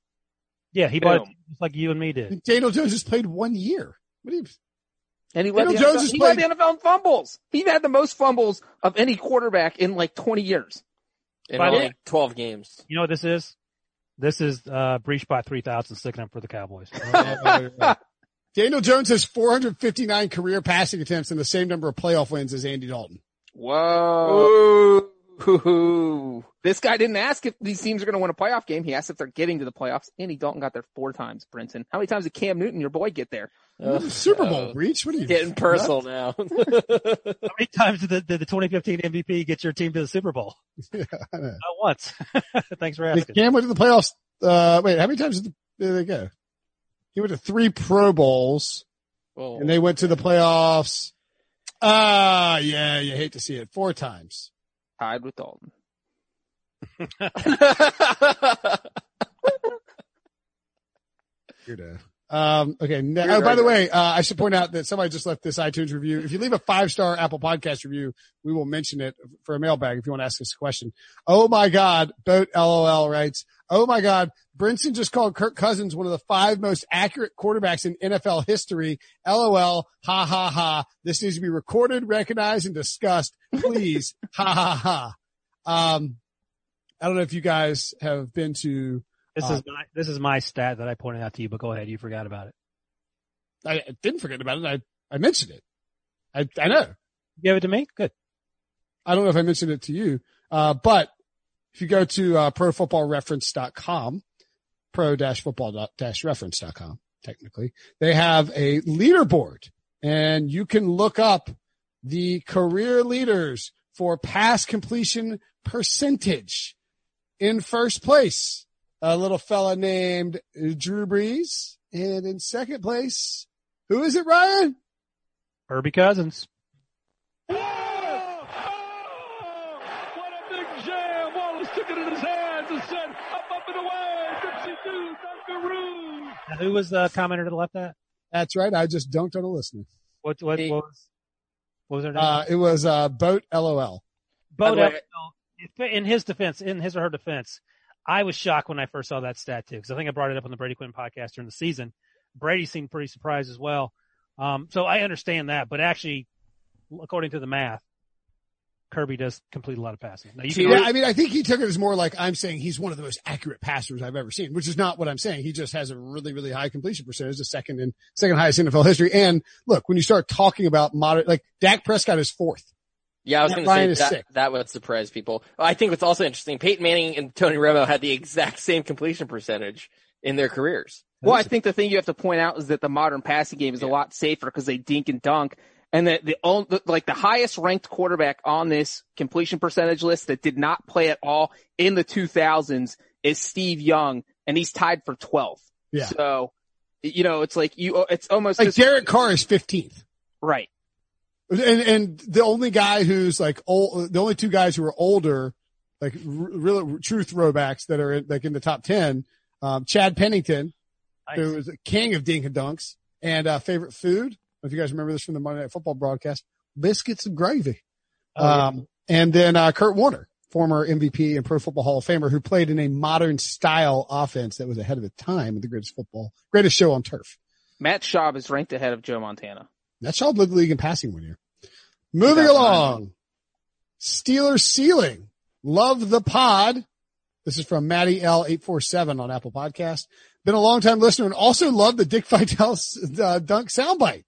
yeah, he bought it just like you and me did. Daniel Jones just played one year. What do you? And he led, the Daniel Jones NFL, has he led played- the NFL in fumbles. He had the most fumbles of any quarterback in like 20 years. In By only way- twelve games. You know what this is? This is uh, Breech by three thousand sticking up for the Cowboys. Daniel Jones has 459 career passing attempts and the same number of playoff wins as Andy Dalton. Whoa. This guy didn't ask if these teams are going to win a playoff game. He asked if they're getting to the playoffs. Andy Dalton got there four times, Brinson. How many times did Cam Newton, your boy, get there? Super Bowl Uh, Breech. What are you Getting personal now. How many times did the, did the 2015 MVP get your team to the Super Bowl? I know. Not once. Thanks for asking. Cam went to the playoffs. Uh, wait, how many times did, the, did they go? He went to three Pro Bowls Well, and they went to the playoffs. Ah, yeah, you hate to see it. Four times. Tied with Dalton. Weirdo. Um, okay. Weird oh, by the way, uh, I should point out that somebody just left this iTunes review. If you leave a five star Apple podcast review, we will mention it for a mailbag if you want to ask us a question. Oh my God. Boat LOL writes, Oh my God. Brinson just called Kirk Cousins one of the five most accurate quarterbacks in NFL history. LOL. Ha ha ha. This needs to be recorded, recognized, and discussed. Please. ha ha ha. Um, I don't know if you guys have been to This is my, this is my stat that I pointed out to you, but go ahead. You forgot about it. I I didn't forget about it. I, I mentioned it. I, I know. You gave it to me? Good. I don't know if I mentioned it to you. Uh, but if you go to, uh, profootballreference.com, pro-football-reference.com, technically. They have a leaderboard and you can look up the career leaders for pass completion percentage. In first place, a little fella named Drew Brees. And in second place, who is it, Ryan? Herbie Cousins. Oh, what a big jam. Wallace took it in his hands and said, up, up and away. 52, Dunkaroo. Now, who was the commenter to the left that? That's right. I just dunked on a listener. What, what, what was, what was her name? Uh, it was, uh, Boat LOL. Boat by the way- Devil- in his defense, in his or her defense, I was shocked when I first saw that stat too, because I think I brought it up on the Brady Quinn podcast during the season. Brady seemed pretty surprised as well. Um, so I understand that, but actually, according to the math, Kirby does complete a lot of passing. Now you can Two- I mean, I think he took it as more like I'm saying he's one of the most accurate passers I've ever seen, which is not what I'm saying. He just has a really, really high completion percentage, the second and second highest NFL history. And look, when you start talking about modern, like Dak Prescott is fourth. Yeah, I was going to say that, that would surprise people. I think what's also interesting, Peyton Manning and Tony Romo had the exact same completion percentage in their careers. Well, I think the thing you have to point out is that the modern passing game is a lot safer because they dink and dunk. And the, the, on- the like the highest ranked quarterback on this completion percentage list that did not play at all in the 2000s is Steve Young, and he's tied for 12th. Yeah. So, you know, it's like you, it's almost Like just, Derek Carr is 15th. right. And, and the only guy who's like old, the only two guys who are older, like r- real true throwbacks that are in, like in the top 10, um, Chad Pennington, who was a king of dink and dunks and, uh, favorite food. I don't know if you guys remember this from the Monday Night Football broadcast, biscuits and gravy. Oh, yeah. Um, and then, uh, Kurt Warner, former MVP and Pro Football Hall of Famer who played in a modern style offense that was ahead of its time in the greatest football, greatest show on turf. Matt Schaub is ranked ahead of Joe Montana. That's Child League League in passing one year. Moving 2009. along. Steelers ceiling. Love the pod. This is from Maddie L847 on Apple Podcast. Been a long time listener and also love the Dick Vitale uh, dunk soundbite.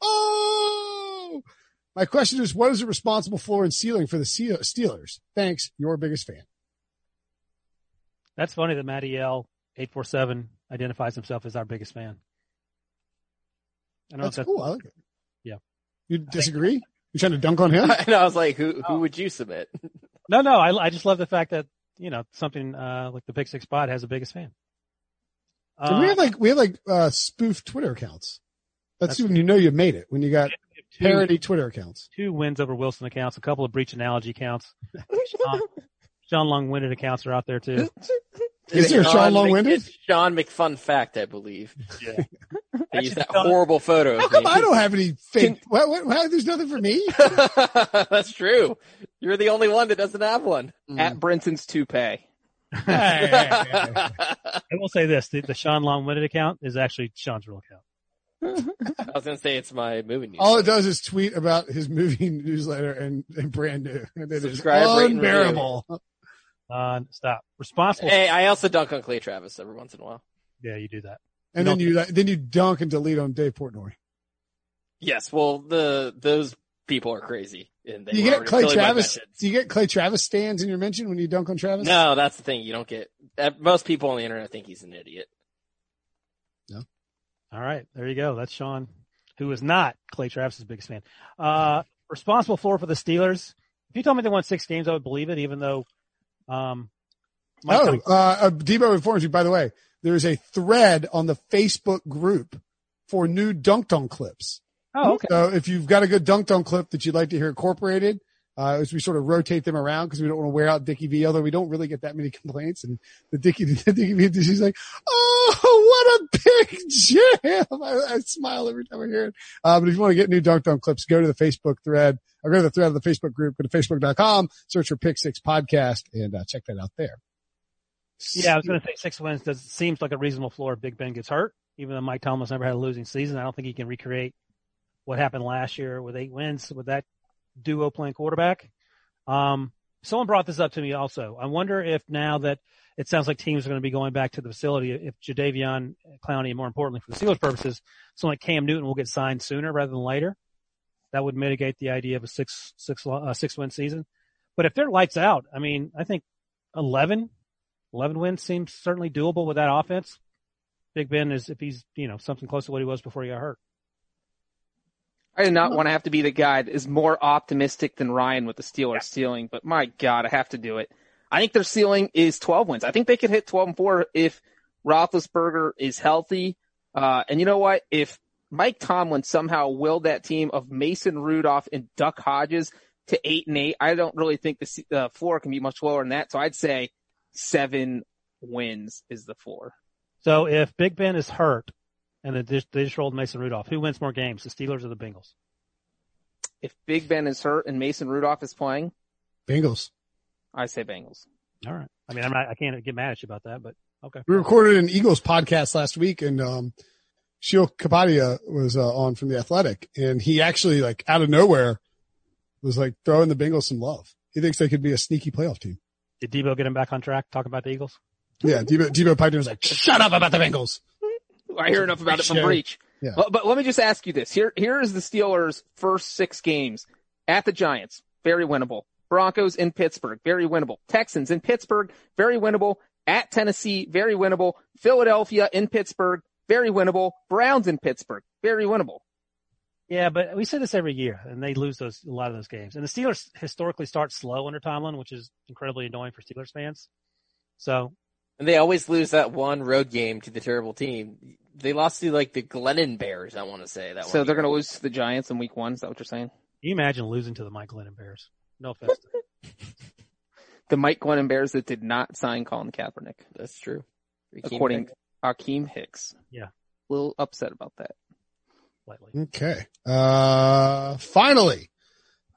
Oh! My question is, what is the responsible floor and ceiling for the Ste- Steelers? Thanks. Your biggest fan. That's funny that Matty L eight four seven identifies himself as our biggest fan. I don't know if That's that's cool. I like it. Yeah. You disagree? You're trying to dunk on him? And I was like, who, who would you submit? no, no. I, I just love the fact that you know something uh, like the Pick Six Pod has the biggest fan. Uh, we have like we have like uh spoof Twitter accounts. That's, That's- when you know you made it. When you got two, parody Twitter accounts. two wins over Wilson accounts, a couple of Breech analogy accounts. Sean, Sean long-winded accounts are out there too. Is there a Sean Sean Long-Winded? Mc- it's Sean McFun fact, I believe. Yeah. They used that Sean- horrible photo. How come me. I don't have any fake? What, what, why, there's nothing for me. That's true. You're the only one that doesn't have one. At Brinson's toupee. Hey, hey, hey, hey. I will say this: the, the Sean long-winded account is actually Sean's real account. I was gonna say it's my movie news. All it does is tweet about his movie newsletter and, and brand new. And it is Subscribe, rate, and unbearable. Uh, stop. Responsible. Hey, I also dunk on Clay Travis every once in a while. Yeah, you do that. And then you then you dunk and delete on Dave Portnoy. Yes, well, the those people are crazy. And they you get Clay Travis? Do you get Clay Travis stands in your mention when you dunk on Travis? No, that's the thing. You don't get. uh, Most people on the internet think he's an idiot. No. All right, there you go. That's Sean, who is not Clay Travis's biggest fan. Uh, responsible floor for the Steelers. If you told me they won six games, I would believe it, even though, um, Mike Oh, Tomlin- uh, uh, Debo informs you, by the way, there is a thread on the Facebook group for new dunked on clips. oh, okay. So if you've got a good dunked on clip that you'd like to hear incorporated, uh, as we sort of rotate them around because we don't want to wear out Dickie V, although we don't really get that many complaints. And the Dickie, the Dickie V, she's like, Oh, what a big jam. I, I smile every time I hear it. Uh, but if you want to get new dunked on clips, go to the Facebook thread or go to the thread of the Facebook group, go to facebook.com, search for Pick Six Podcast and uh, check that out there. Yeah, I was going to say six wins does seems like a reasonable floor if Big Ben gets hurt. Even though Mike Tomlin's never had a losing season, I don't think he can recreate what happened last year with eight wins with that duo playing quarterback. Um, someone brought this up to me also. I wonder if now that it sounds like teams are going to be going back to the facility, if Jadeveon Clowney, and more importantly for the Steelers purposes, someone like Cam Newton will get signed sooner rather than later. That would mitigate the idea of a six six uh, six win season. But if they're lights out, I mean, I think 11, 11 wins seems certainly doable with that offense. Big Ben is if he's you know something close to what he was before he got hurt. I do not want to have to be the guy that is more optimistic than Ryan with the Steelers ceiling, but my God, I have to do it. I think their ceiling is 12 wins. I think they could hit 12 and 4 if Roethlisberger is healthy. Uh, and you know what? If Mike Tomlin somehow willed that team of Mason Rudolph and Duck Hodges to 8 and 8, I don't really think the uh, floor can be much lower than that. So I'd say seven wins is the floor. So if Big Ben is hurt and they just, they just rolled Mason Rudolph, who wins more games, the Steelers or the Bengals? If Big Ben is hurt and Mason Rudolph is playing, Bengals. I say Bengals. All right. I mean, I'm not, I can't get mad at you about that, but okay. We recorded an Eagles podcast last week and, um, Sheil Kapadia was uh, on from the Athletic, and he actually like out of nowhere was like throwing the Bengals some love. He thinks they could be a sneaky playoff team. Did Debo get him back on track? Talk about the Eagles. Yeah, Debo, Debo Piper was like, "Shut up about the Bengals." I hear enough about it from Sure. Breech. Yeah. But, but let me just ask you this. Here, here is the Steelers' first six games at the Giants. Very winnable. Broncos in Pittsburgh. Very winnable. Texans in Pittsburgh. Very winnable. At Tennessee. Very winnable. Philadelphia in Pittsburgh. Very winnable. Browns in Pittsburgh. Very winnable. Yeah, but we say this every year, and they lose those a lot of those games. And the Steelers historically start slow under Tomlin, which is incredibly annoying for Steelers fans. So And they always lose that one road game to the terrible team. They lost to like the Glennon Bears, I want to say that So one they're going to lose to the Giants in week one. Is that what you're saying? can you imagine losing to the Mike Glennon Bears? No offense. The Mike Glennon Bears that did not sign Colin Kaepernick, That's true. Raheem according Pick. to Akiem Hicks. Yeah. A little upset about that. Slightly. Okay. Uh, finally,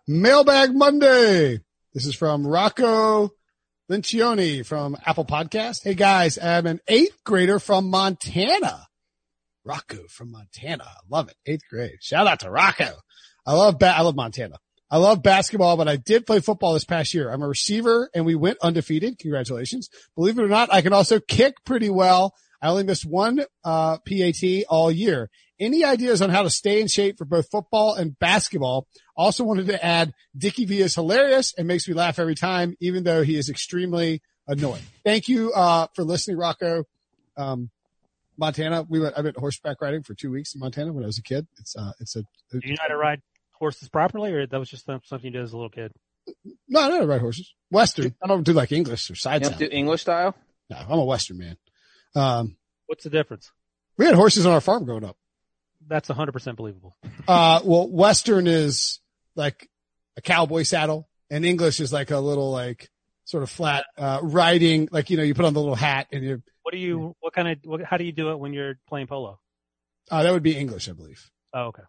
Mailbag Monday. This is from Rocco Lincioni from Apple Podcast. Hey guys, I'm an eighth grader from Montana. Rocco from Montana. I love it. Eighth grade. Shout out to Rocco. I love ba- I love Montana. I love basketball, but I did play football this past year. I'm a receiver and we went undefeated. Congratulations. Believe it or not, I can also kick pretty well. I only missed one, uh, PAT all year. Any ideas on how to stay in shape for both football and basketball? Also wanted to add Dickie V is hilarious and makes me laugh every time, even though he is extremely annoying. Thank you, uh, for listening, Rocco. Um, Montana, we went, I went horseback riding for two weeks in Montana when I was a kid. It's, uh, it's a, Do you know how to ride horses properly, or that was just something you did as a little kid? no, I don't ride horses. Western. I don't do like English or side You don't do English style? No, I'm a Western man. Um, What's the difference? we had horses on our farm growing up. That's 100% believable. Uh, well, Western is like a cowboy saddle and English is like a little like sort of flat, uh, riding, like, you know, you put on the little hat and you're. What do you, what kind of, what, how do you do it when you're playing polo? uh, that would be English, I believe. Oh, okay.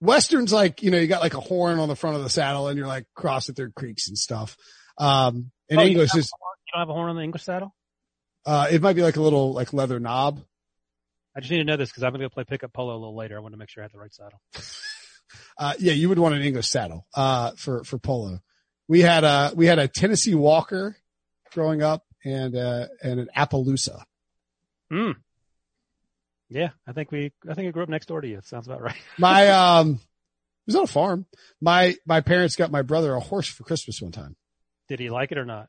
Western's like, you know, you got like a horn on the front of the saddle and you're like crossing through creeks and stuff. Um, and Oh, English is, You don't have a horn on the English saddle? uh, it might be like a little like leather knob. I just need to know this because I'm going to go play pickup polo a little later. I want to make sure I have the right saddle. Uh, yeah, you would want an English saddle, uh, for, for polo. We had a, we had a Tennessee Walker growing up and, uh, and an Appaloosa. Hmm. Yeah, I think we, I think I grew up next door to you. It sounds about right. My, um, it was on a farm. My, my parents got my brother a horse for Christmas one time. Did he like it or not?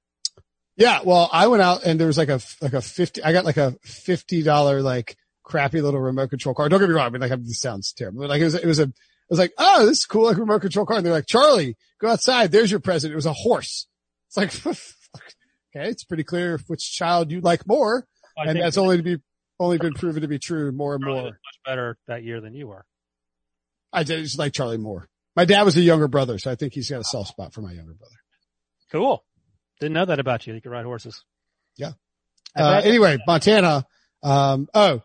Yeah. Well, I went out and there was like a, like a 50, I got like a $50 like crappy little remote control car. Don't get me wrong. I mean, like, this sounds terrible, like it was, it was a, it was like, oh, this is cool, like remote control car. And they're like, Charlie, go outside. There's your present. It was a horse. It's like, okay, it's pretty clear which child you like more. I and that's only to be, only been proven to be true more and Charlie more. much better that year than you were. I did just like Charlie more. My dad was a younger brother, so I think he's got a soft spot for my younger brother. Cool. Didn't know that about you. You could ride horses. Yeah. Uh, anyway, Montana. Um, oh,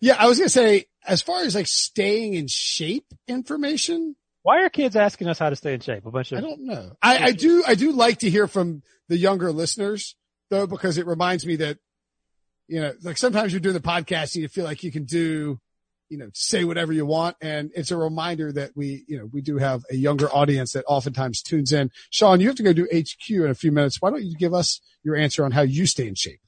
yeah, I was going to say, as far as like staying in shape information, Why are kids asking us how to stay in shape? A bunch of I don't know. I, I do, I do like to hear from the younger listeners though, because it reminds me that, you know, like sometimes you're doing the podcast and you feel like you can do, you know, say whatever you want. And it's a reminder that we, you know, we do have a younger audience that oftentimes tunes in. Sean, you have to go do HQ in a few minutes. Why don't you give us your answer on how you stay in shape?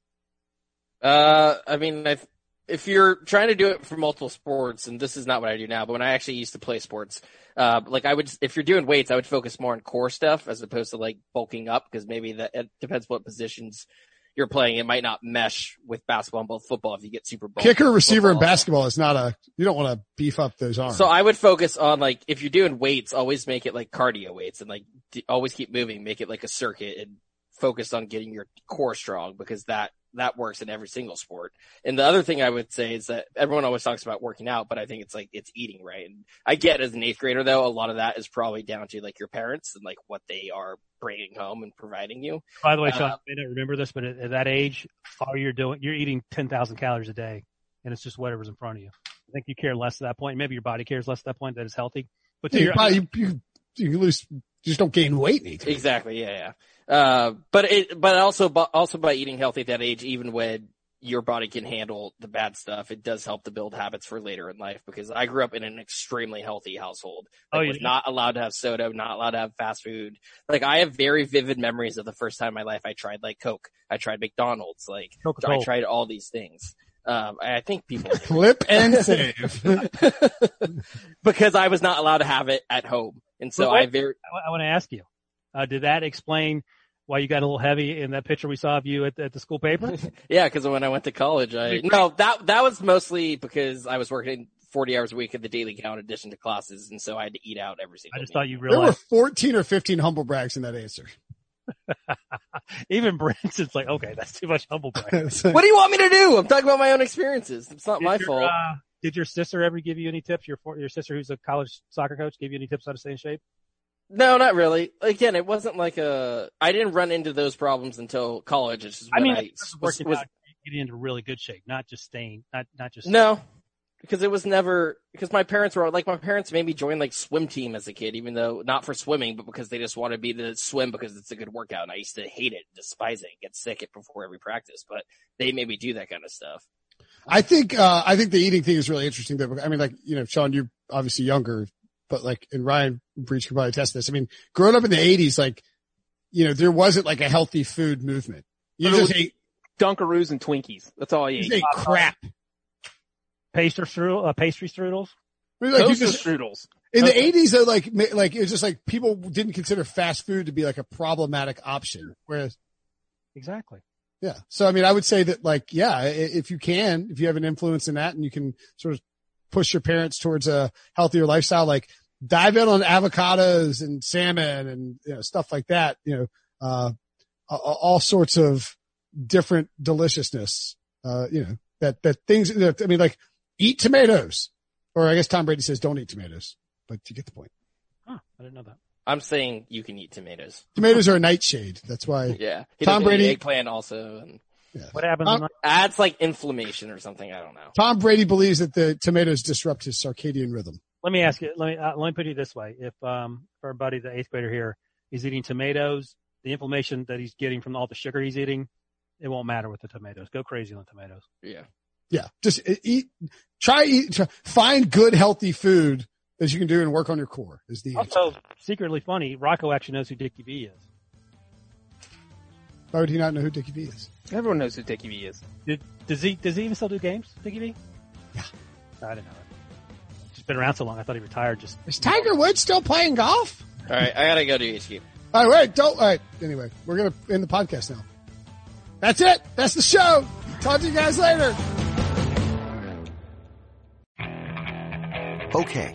Uh, I mean, if, if you're trying to do it for multiple sports, and this is not what I do now, but when I actually used to play sports, uh, like I would, if you're doing weights, I would focus more on core stuff as opposed to like bulking up because maybe that it depends what positions you're playing, it might not mesh with basketball and both football if you get super bulky Kicker, receiver, and basketball is not a, you don't want to beef up those arms. So I would focus on like if you're doing weights, always make it like cardio weights and like d- always keep moving, make it like a circuit and focus on getting your core strong because that that works in every single sport. And the other thing I would say is that everyone always talks about working out, but I think it's like it's eating right. And I get as an eighth grader though, a lot of that is probably down to like your parents and like what they are bringing home and providing you. By the way, Sean, Uh, you may not remember this, but at, at that age, all you're doing, you're eating 10,000 calories a day and it's just whatever's in front of you. I think you care less at that point. Maybe your body cares less at that point that it's healthy. But to you, your, probably, you, you, you lose, you just don't gain weight in eighth grade. Exactly. Yeah. Yeah. Uh, but it, but also, also by eating healthy at that age, even when your body can handle the bad stuff, it does help to build habits for later in life because I grew up in an extremely healthy household. Oh, Like, you was not allowed to have soda, not allowed to have fast food. Like I have very vivid memories of the first time in my life I tried like Coke. I tried McDonald's. Like Coca-Cola. I tried all these things. Um, I think people Clip and save. because I was not allowed to have it at home. And so But I very, I, want to ask you, uh, did that explain why you got a little heavy in that picture we saw of you at, at the school paper? Yeah, because when I went to college, I no that that was mostly because I was working forty hours a week at the Daily Cal in addition to classes, and so I had to eat out every single. Day. I just meal. thought you There were 14 or 15 humble brags in that answer. even Brinson's like, okay, that's too much humble brag. What do you want me to do? I'm talking about my own experiences. It's not my your, fault. uh, did your sister ever give you any tips? Your your sister, who's a college soccer coach, give you any tips how to stay in shape? No, not really. Again, it wasn't like a. I didn't run into those problems until college. It's just I mean, I in terms of was, working was out, getting into really good shape, not just staying, not not just no, because it was never because my parents were like my parents made me join like swim team as a kid, even though not for swimming, but because they just wanted me to swim because it's a good workout. And I used to hate it, despise it, get sick it before every practice. But they made me do that kind of stuff. I think, uh, I think the eating thing is really interesting though. I mean, like, you know, Sean, you're obviously younger, but like, and Ryan Breech could probably test this. I mean, growing up in the eighties, like, you know, there wasn't like a healthy food movement. You just ate, Dunkaroos and Twinkies. That's all you you ate. just ate crap. pastry strudel, uh, pastry strudels. I mean, like, just, strudels. in the eighties though, like, like, it was just like people didn't consider fast food to be like a problematic option. Whereas, Exactly. Yeah. So, I mean, I would say that like, yeah, if you can, if you have an influence in that and you can sort of push your parents towards a healthier lifestyle, like dive in on avocados and salmon and you know, stuff like that, you know, uh, all sorts of different deliciousness, uh, you know, that, that things, I mean, like eat tomatoes or I guess Tom Brady says don't eat tomatoes, but you get the point. Huh, I didn't know that. I'm saying you can eat tomatoes. Tomatoes are a nightshade. That's why Yeah, He Tom doesn't eat Brady- eggplant also, and What happens? Um, when adds like inflammation or something. I don't know. Tom Brady believes that the tomatoes disrupt his circadian rhythm. let me ask you. Let me uh, let me put it this way: If um, for our buddy, the eighth grader here, he's eating tomatoes, the inflammation that he's getting from all the sugar he's eating, it won't matter with the tomatoes. Go crazy on the tomatoes. Yeah. Yeah, just eat, try eat, try, find good healthy food that you can do and work on your core is the answer. Also, secretly funny, Rocco actually knows who Dickie V is. Why would he not know who Dickie V is? Everyone knows who Dickie V is. Did, does he does he even still do games, Dickie V? Yeah. I didn't know that. Just been around so long, I thought he retired. Just Is Tiger Woods still playing golf? All right, I gotta go to HQ. All right, wait, don't. All right, anyway, we're gonna end the podcast now. That's it. That's the show. Talk to you guys later. Okay,